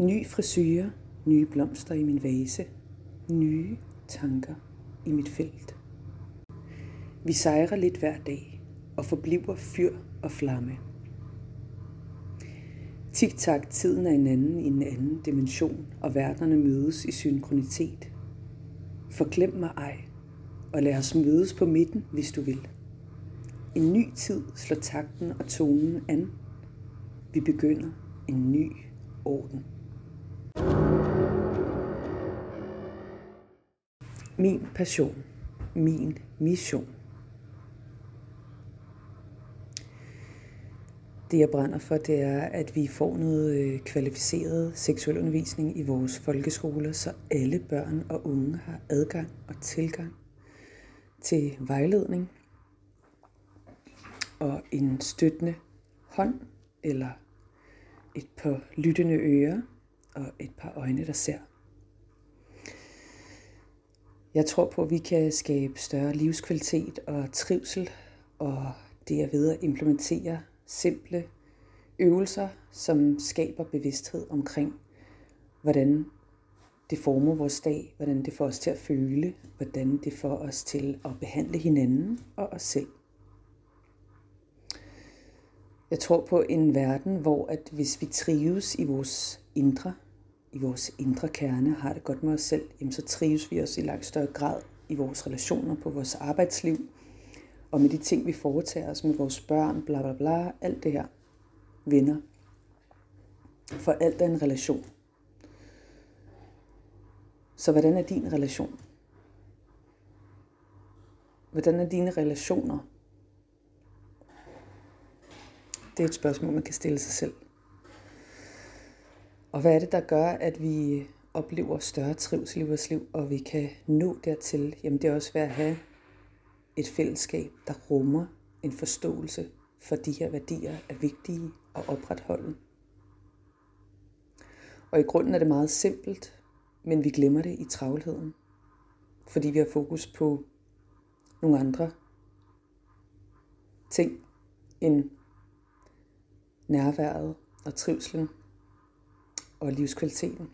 Ny frisure, nye blomster i min vase, nye tanker i mit felt. Vi sejrer lidt hver dag og forbliver fyr og flamme. Tik-tak, tiden er en anden i en anden dimension, og verdenerne mødes i synkronitet. Forglem mig ej, og lad os mødes på midten, hvis du vil. En ny tid slår takten og tonen an. Vi begynder en ny orden. Min passion. Min mission. Det jeg brænder for, det er, at vi får noget øh, kvalificeret seksuel undervisning i vores folkeskoler, så alle børn og unge har adgang og tilgang til vejledning og en støttende hånd eller et par lyttende ører og et par øjne, der ser. Jeg tror på, at vi kan skabe større livskvalitet og trivsel, og det er ved at implementere simple øvelser, som skaber bevidsthed omkring, hvordan det former vores dag, hvordan det får os til at føle, hvordan det får os til at behandle hinanden og os selv. Jeg tror på en verden, hvor at hvis vi trives i vores indre, i vores indre kerne, har det godt med os selv, jamen så trives vi også i langt større grad i vores relationer, på vores arbejdsliv, og med de ting, vi foretager os med vores børn, bla bla bla, alt det her, venner. For alt er en relation. Så hvordan er din relation? Hvordan er dine relationer? Det er et spørgsmål, man kan stille sig selv. Og hvad er det, der gør, at vi oplever større trivsel i vores liv, og vi kan nå dertil? Jamen det er også ved at have et fællesskab, der rummer en forståelse for de her værdier er vigtige at opretholde. Og i grunden er det meget simpelt, men vi glemmer det i travlheden, fordi vi har fokus på nogle andre ting end nærværet og trivselen og livskvaliteten.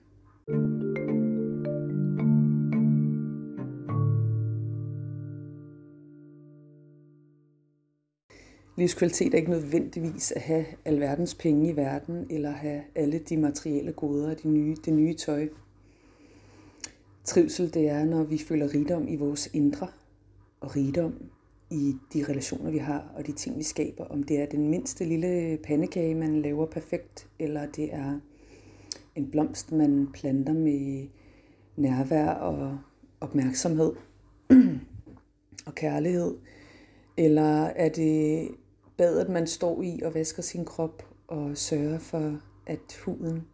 Livskvalitet er ikke nødvendigvis at have alverdens penge i verden, eller have alle de materielle goder og de nye, det nye tøj. Trivsel det er, når vi føler rigdom i vores indre, og rigdom i de relationer, vi har, og de ting, vi skaber. Om det er den mindste lille pandekage, man laver perfekt, eller det er en blomst, man planter med nærvær og opmærksomhed og kærlighed. Eller er det badet, man står i og vasker sin krop og sørger for, at huden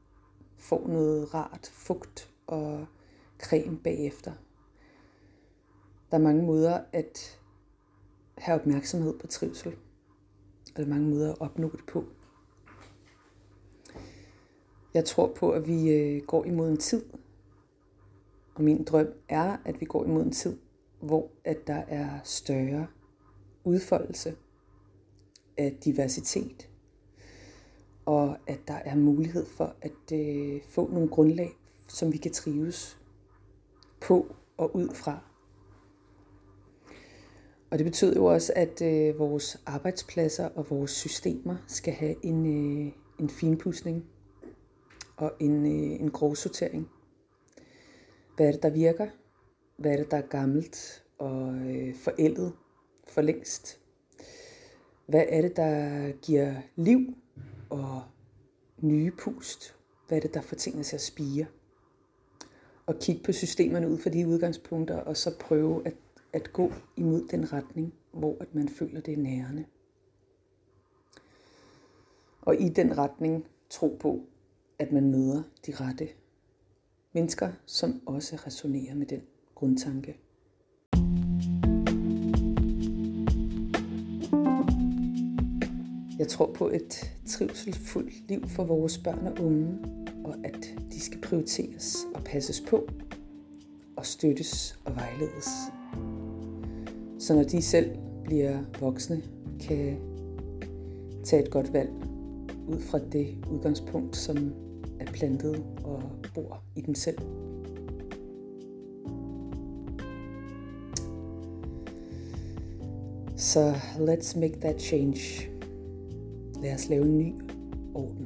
får noget rart fugt og creme bagefter. Der er mange måder at have opmærksomhed på trivsel. Og der er mange måder at opnå det på. Jeg tror på, at vi øh, går imod en tid, og min drøm er, at vi går imod en tid, hvor at der er større udfoldelse af diversitet, og at der er mulighed for at øh, få nogle grundlag, som vi kan trives på og ud fra. Og det betyder jo også, at øh, vores arbejdspladser og vores systemer skal have en, øh, en finpudsning og en, øh, en grovsortering. Hvad er det, der virker? Hvad er det, der er gammelt og øh, forældet for længst? Hvad er det, der giver liv og nye pust? Hvad er det, der får tingene til at spire? Og kigge på systemerne ud fra de udgangspunkter, og så prøve at, at gå imod den retning, hvor at man føler det er nærende. Og i den retning tro på, at man møder de rette mennesker, som også resonerer med den grundtanke. Jeg tror på et trivselfuldt liv for vores børn og unge, og at de skal prioriteres og passes på, og støttes og vejledes. Så når de selv bliver voksne, kan tage et godt valg ud fra det udgangspunkt, som er plantet og bor i dem selv. Så let's make that change. Lad os lave en ny orden.